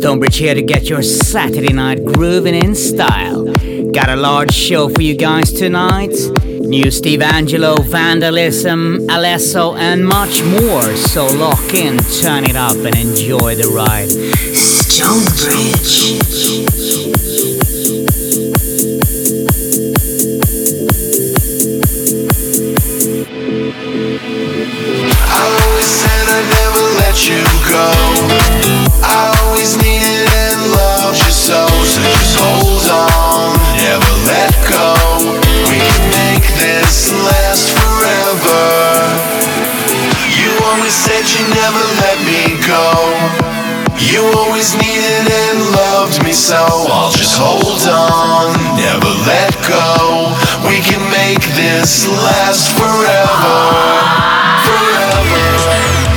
Stonebridge here to get your Saturday night grooving in style. Got a large show for you guys tonight. New Steve Angello, Vandalism, Alesso, and much more. So lock in, turn it up, and enjoy the ride. Stonebridge. This last forever. You always said you never let me go. You always needed and loved me so. I'll just hold on, never let go. We can make this last forever. ready.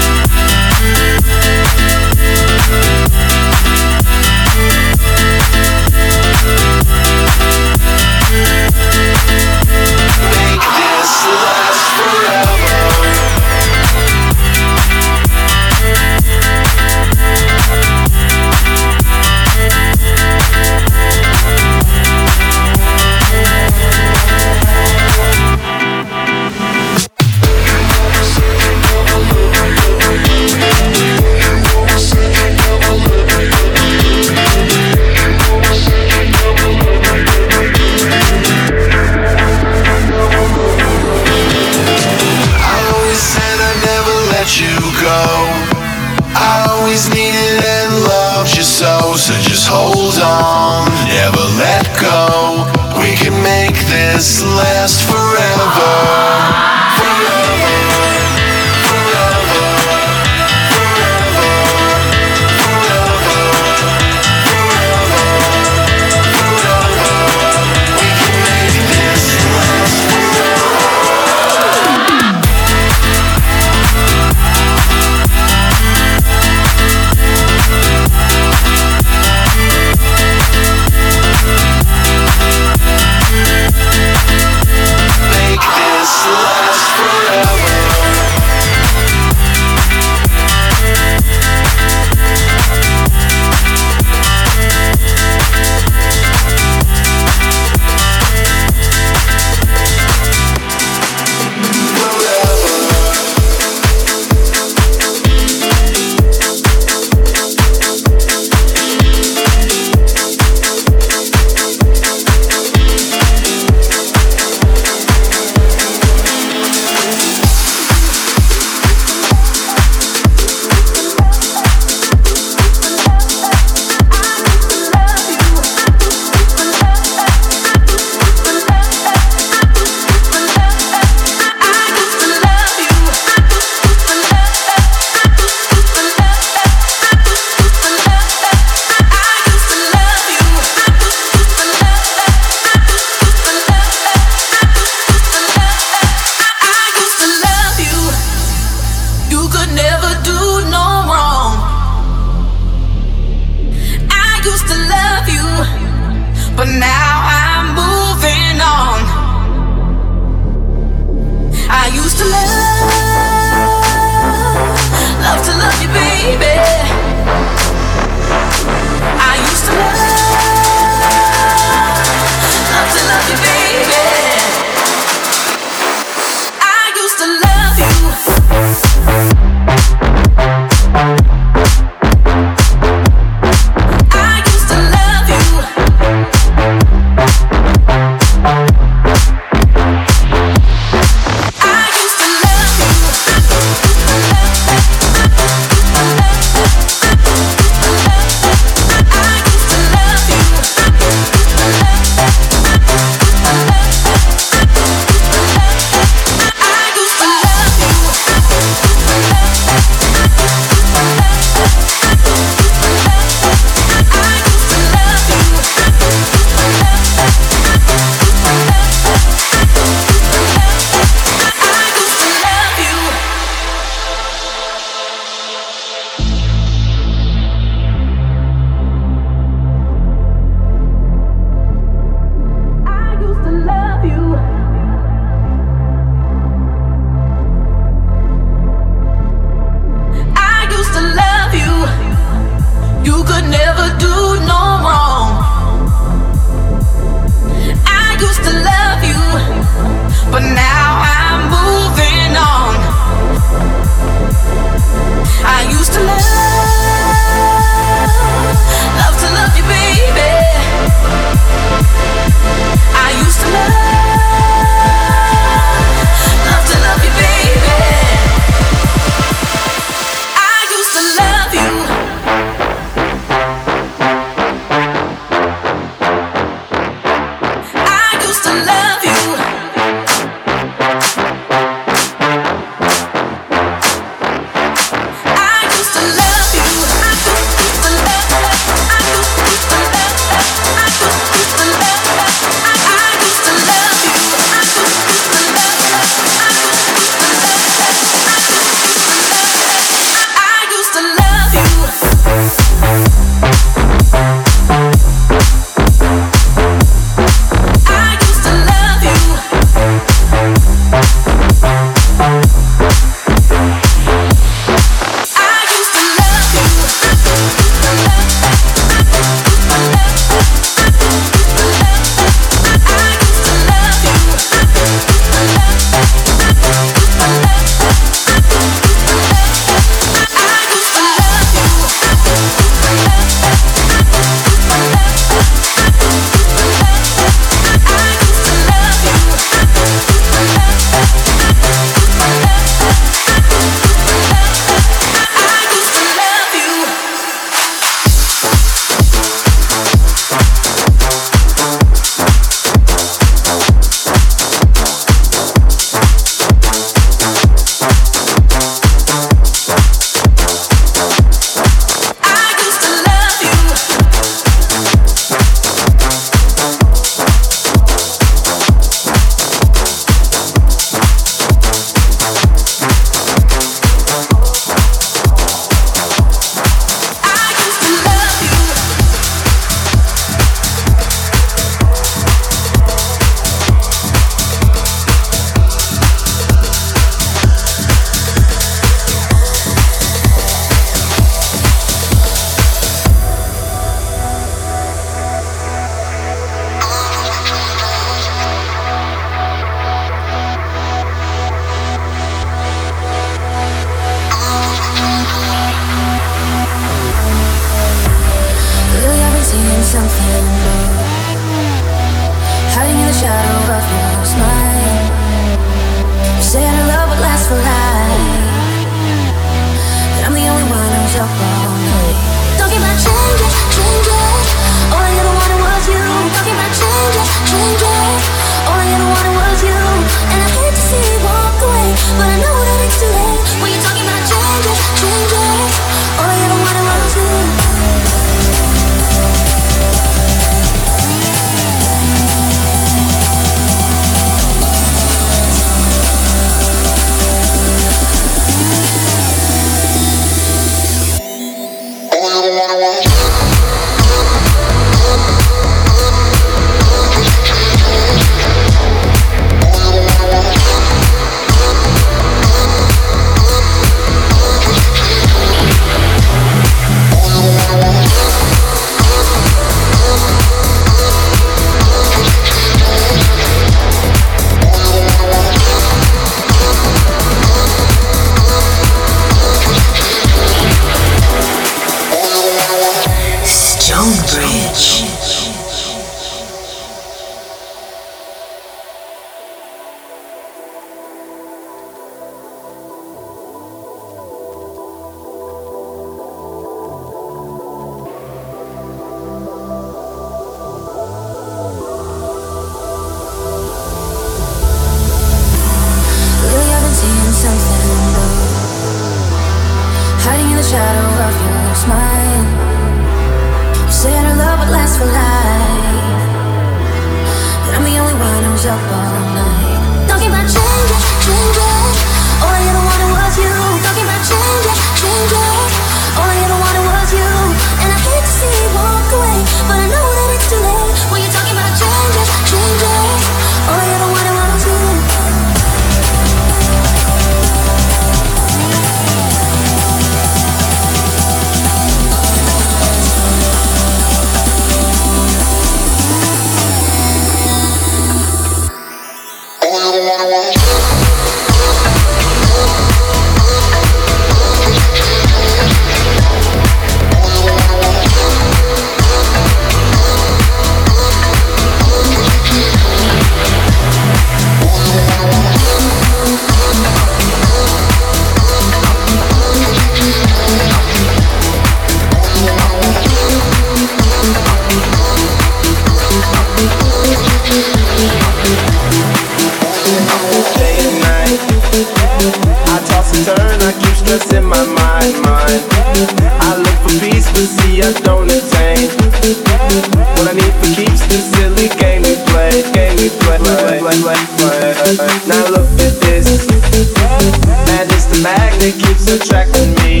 attracting me.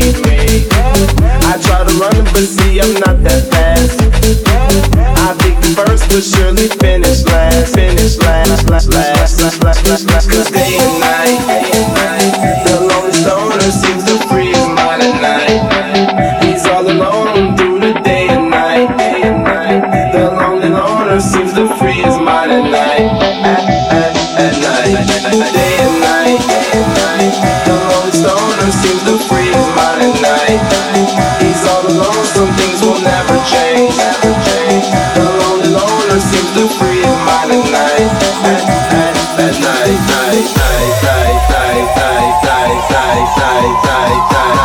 I try to run, but see, I'm not that fast. I first, but surely finish last. Finish last, last, last, last, last, last. Cause day and night, the lonely stoner seems to. die, die, die.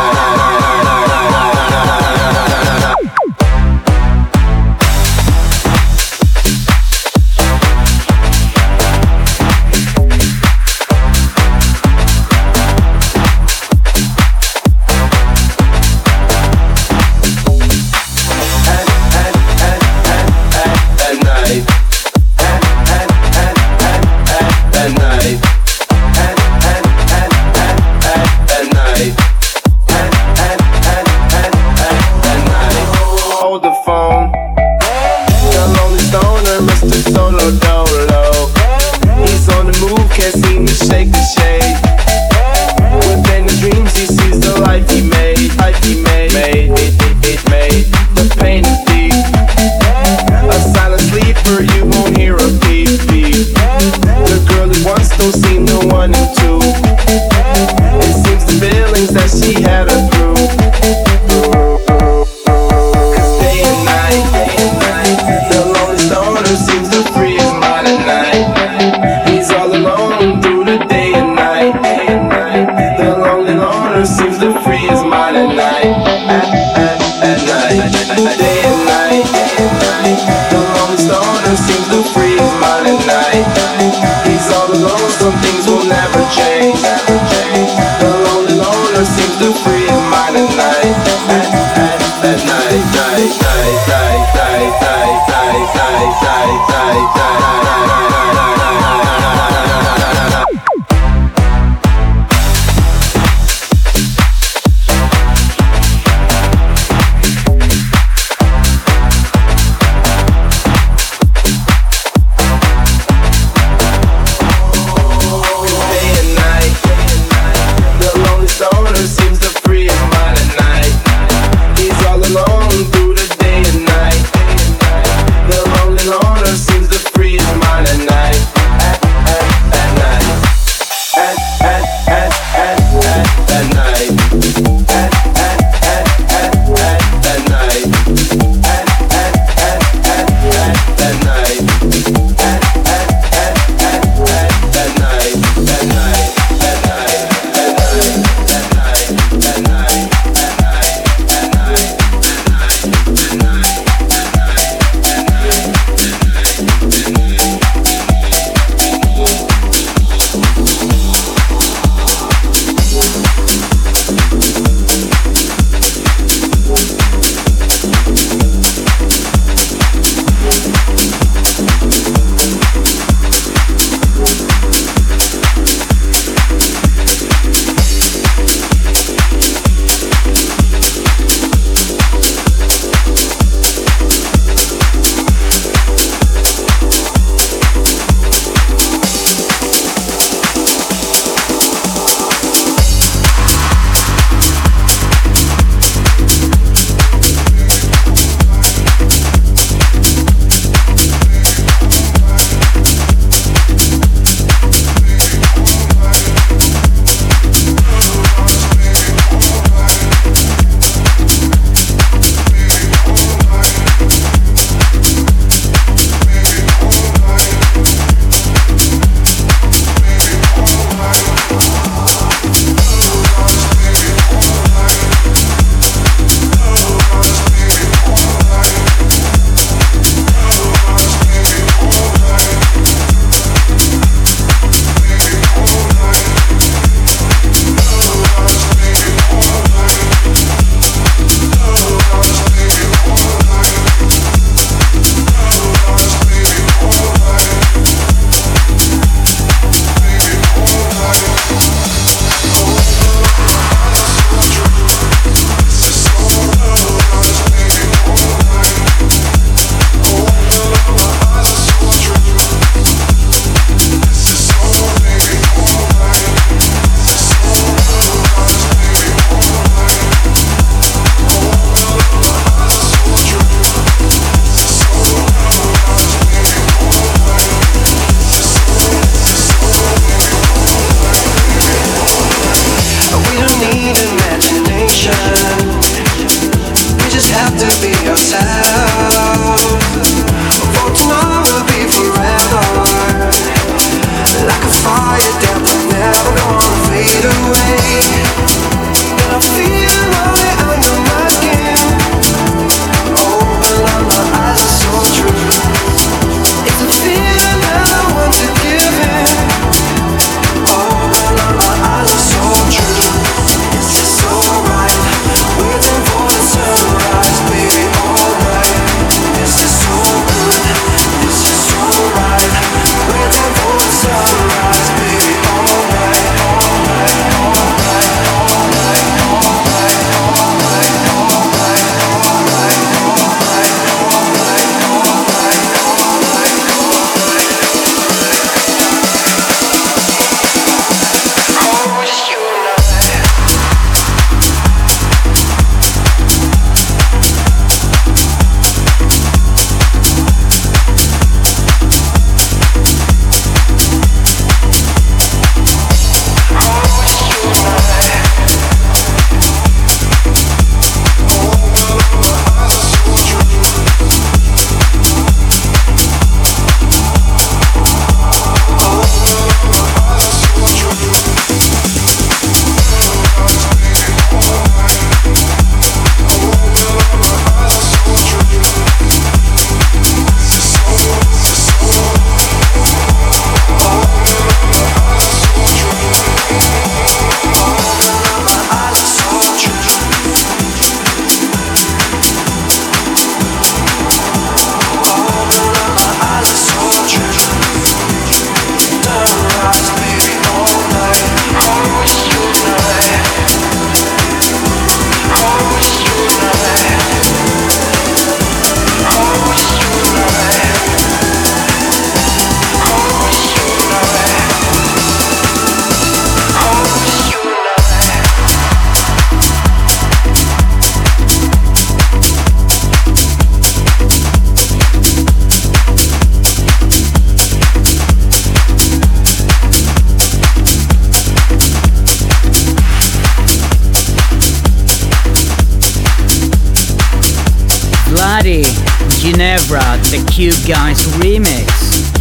Cube Guys remix.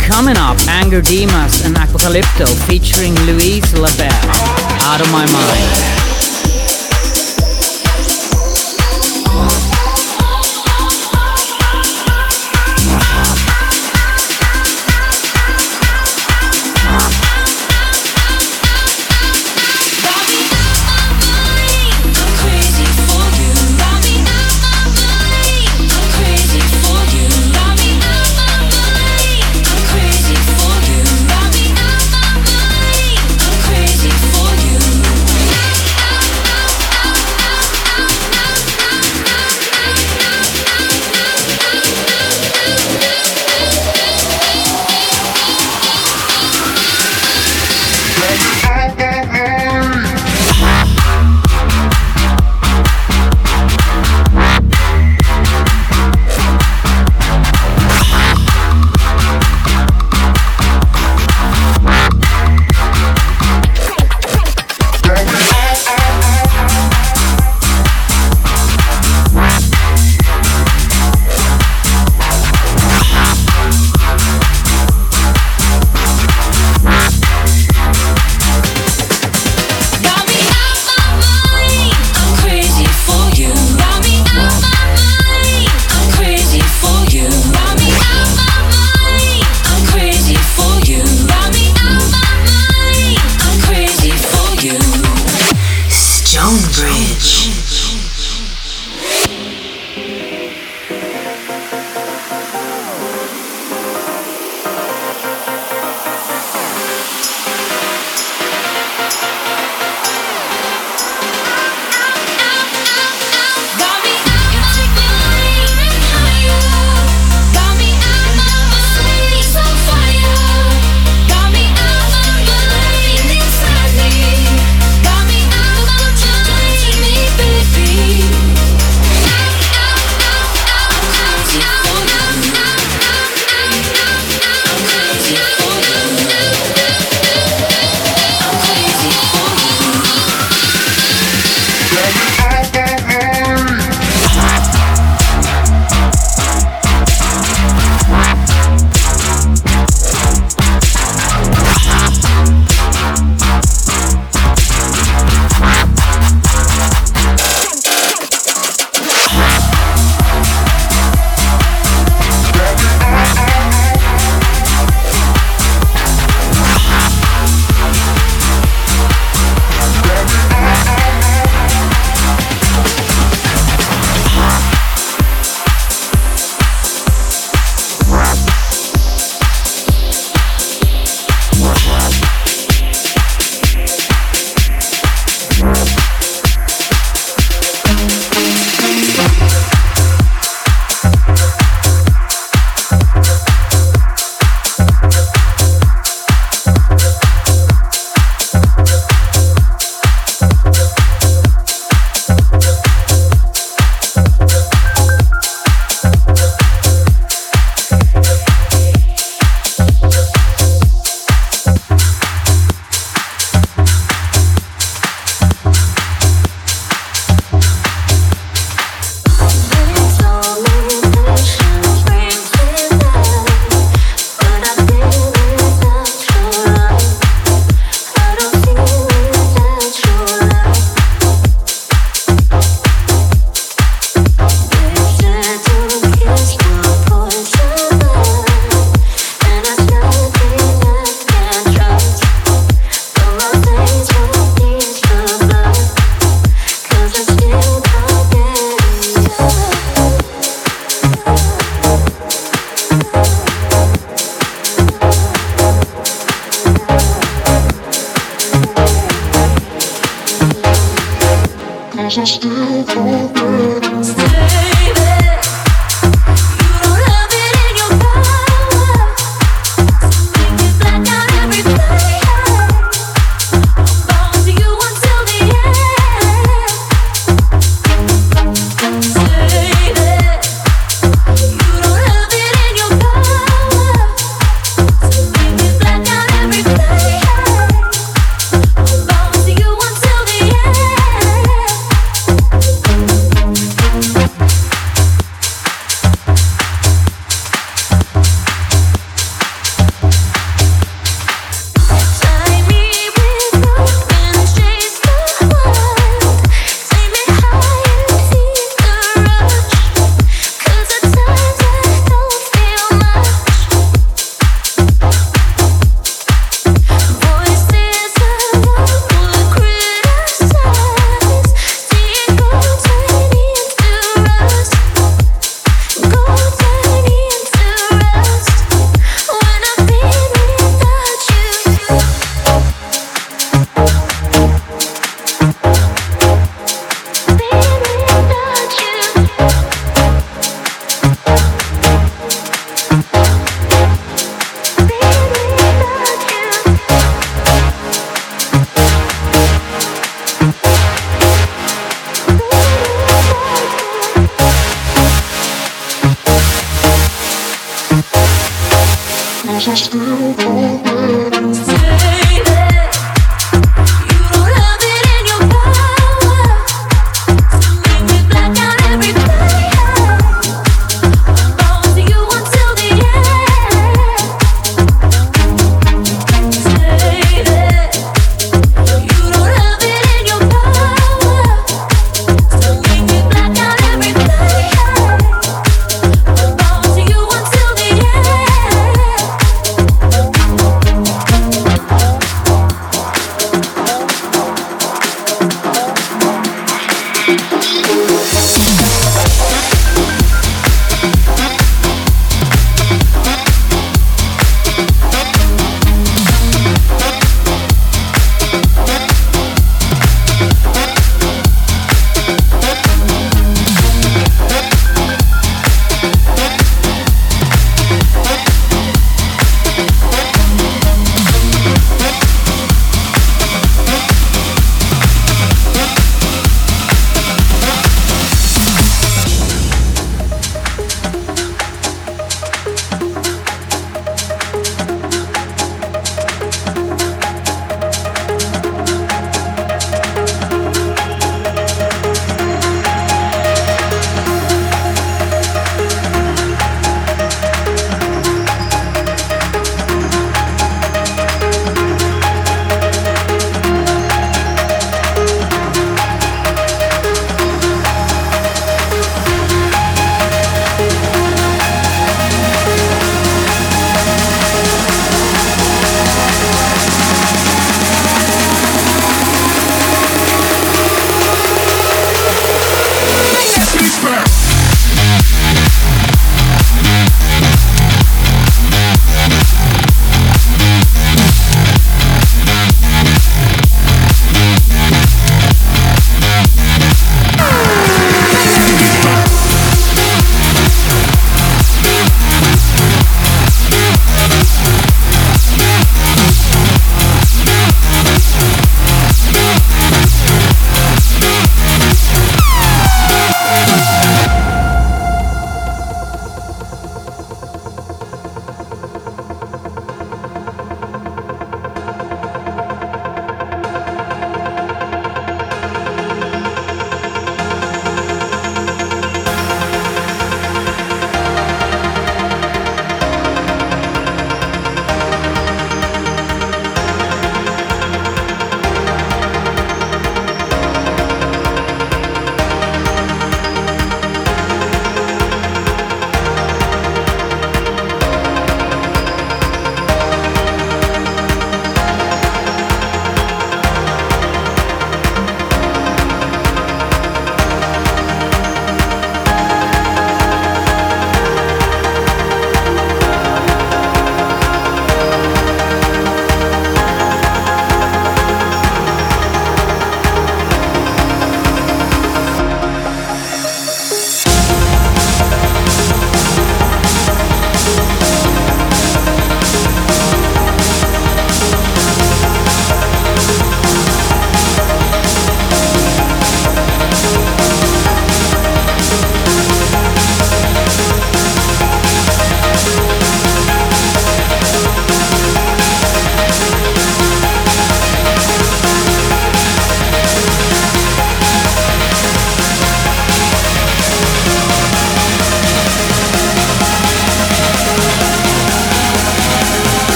Coming up, Angger Dimas and Apocalypto featuring Louise LaBelle. Out of my mind.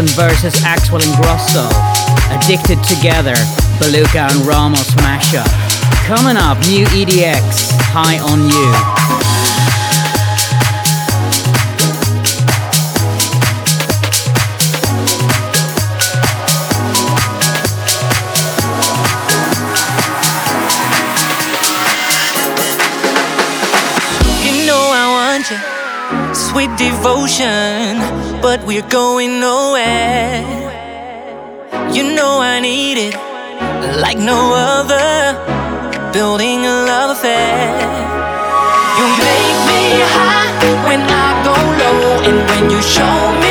Mason versus Axwell and Grosso. Addicted Together, Beluga and Ramos mashup. Coming up, new EDX, High on You. You know I want Sweet devotion, but we're going nowhere. You know I need it like no other, building a love affair. You make me high when I go low, and when you show me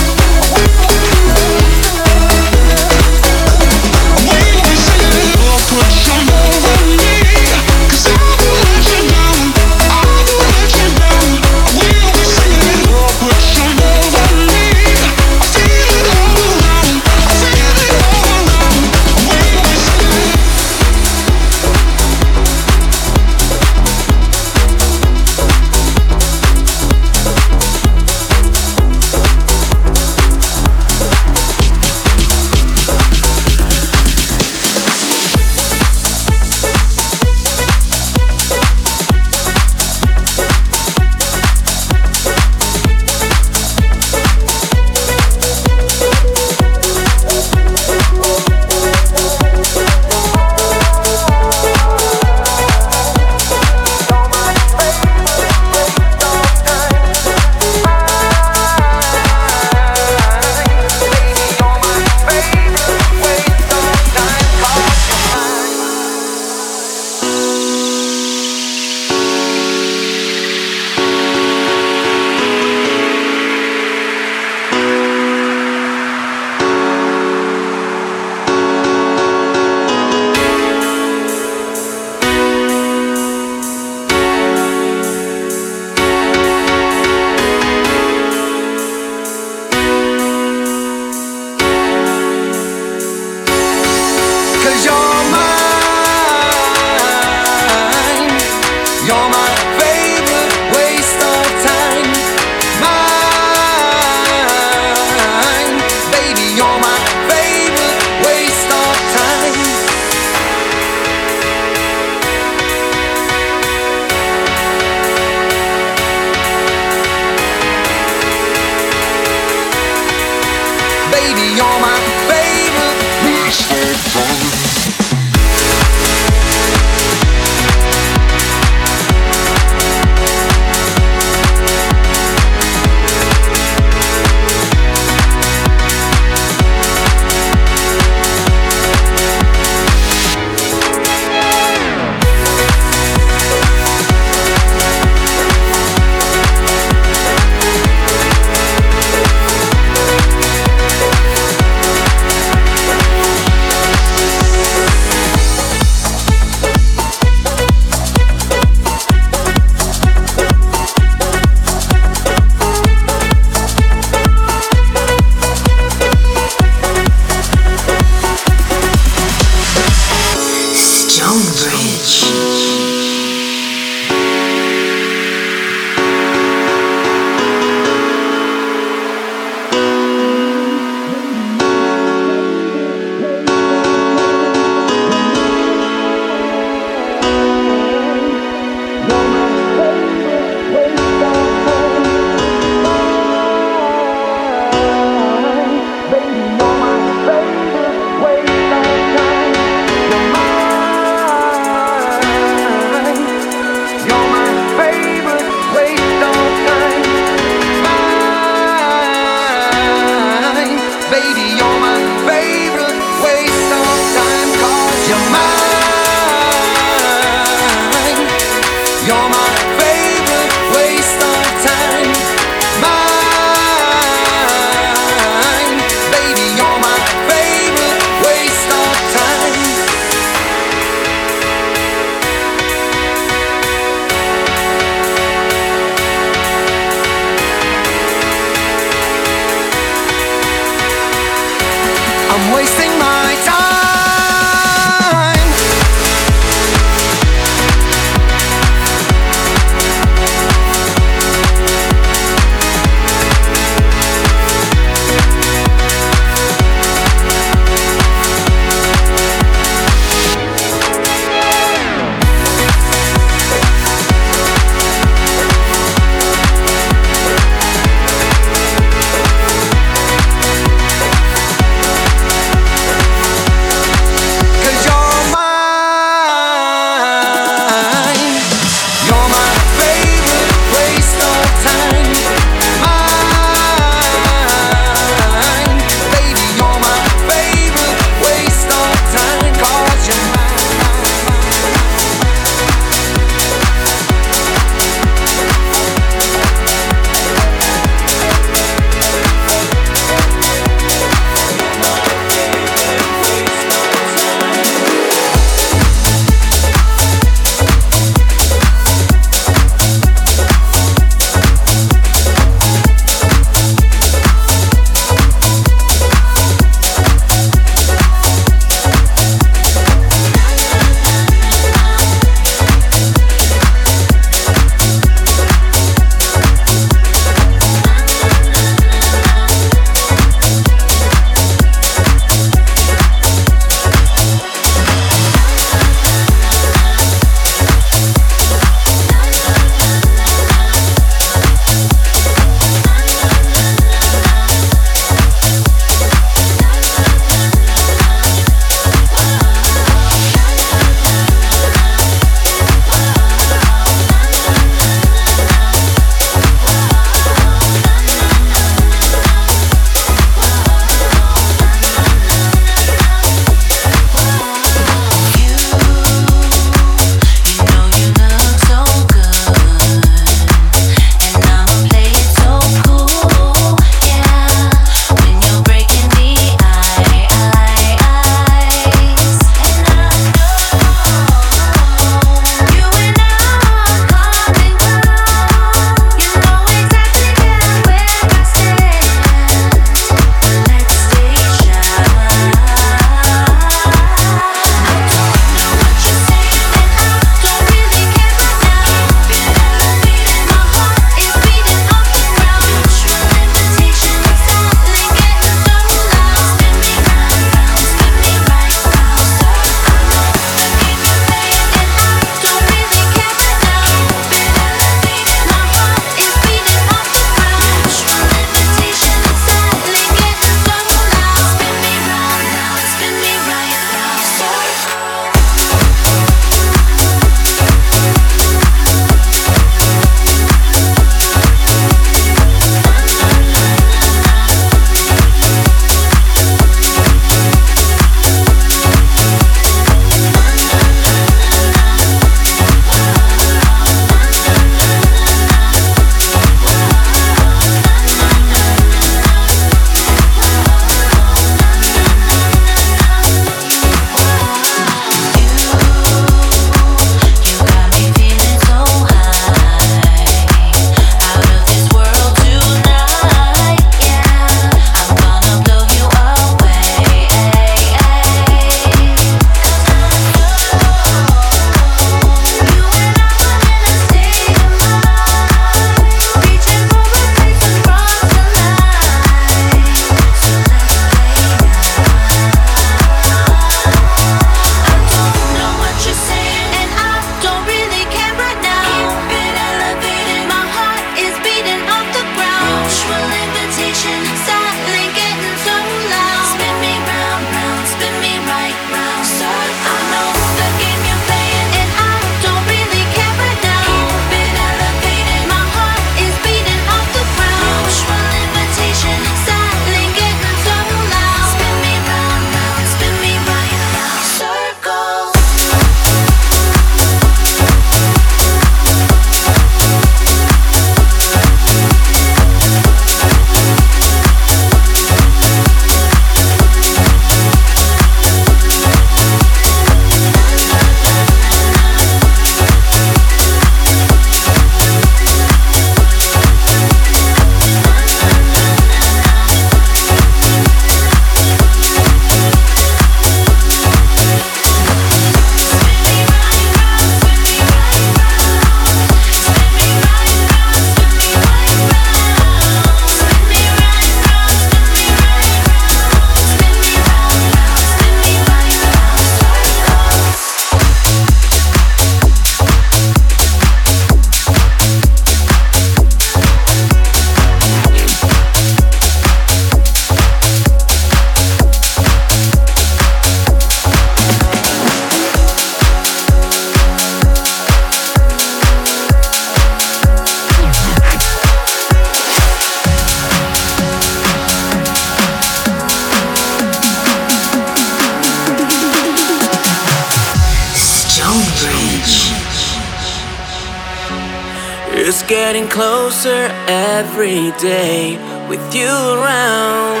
closer every day with you around.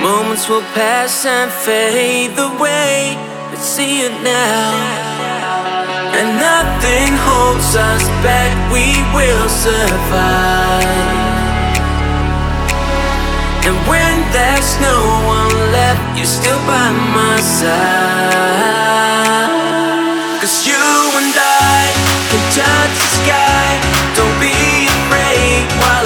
Moments will pass and fade away, but see it now. And nothing holds us back, we will survive. And when there's no one left, you're still by my side. Cause you and I can touch while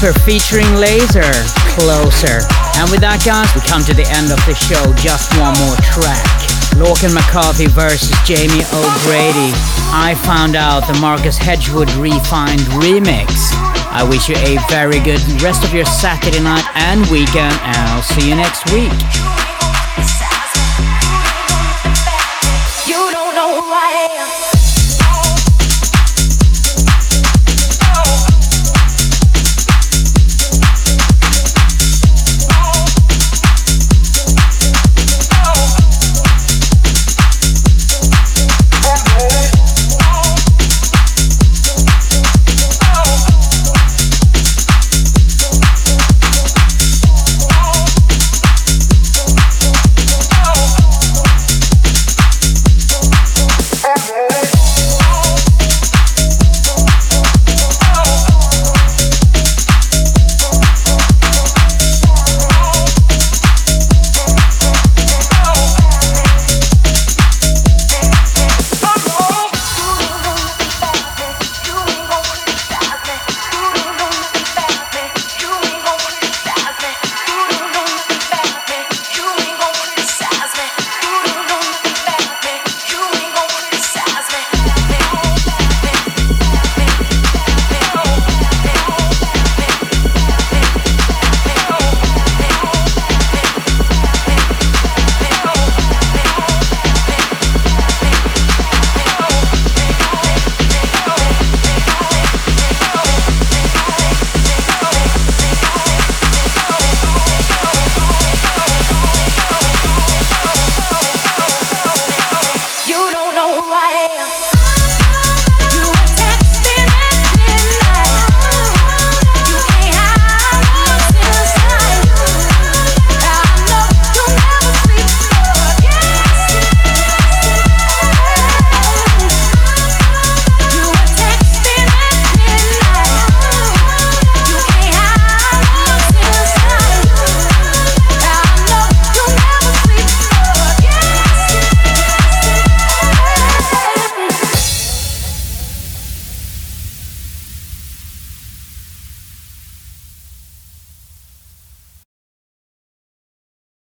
Deeper featuring Laser, Closer. And with that, guys, we come to the end of the show. Just one more track. Lorcan McCarthy versus Jamie O'Grady. I found out the Marcus Hedgewood refined remix. I wish you a very good rest of your Saturday night and weekend, and I'll see you next week.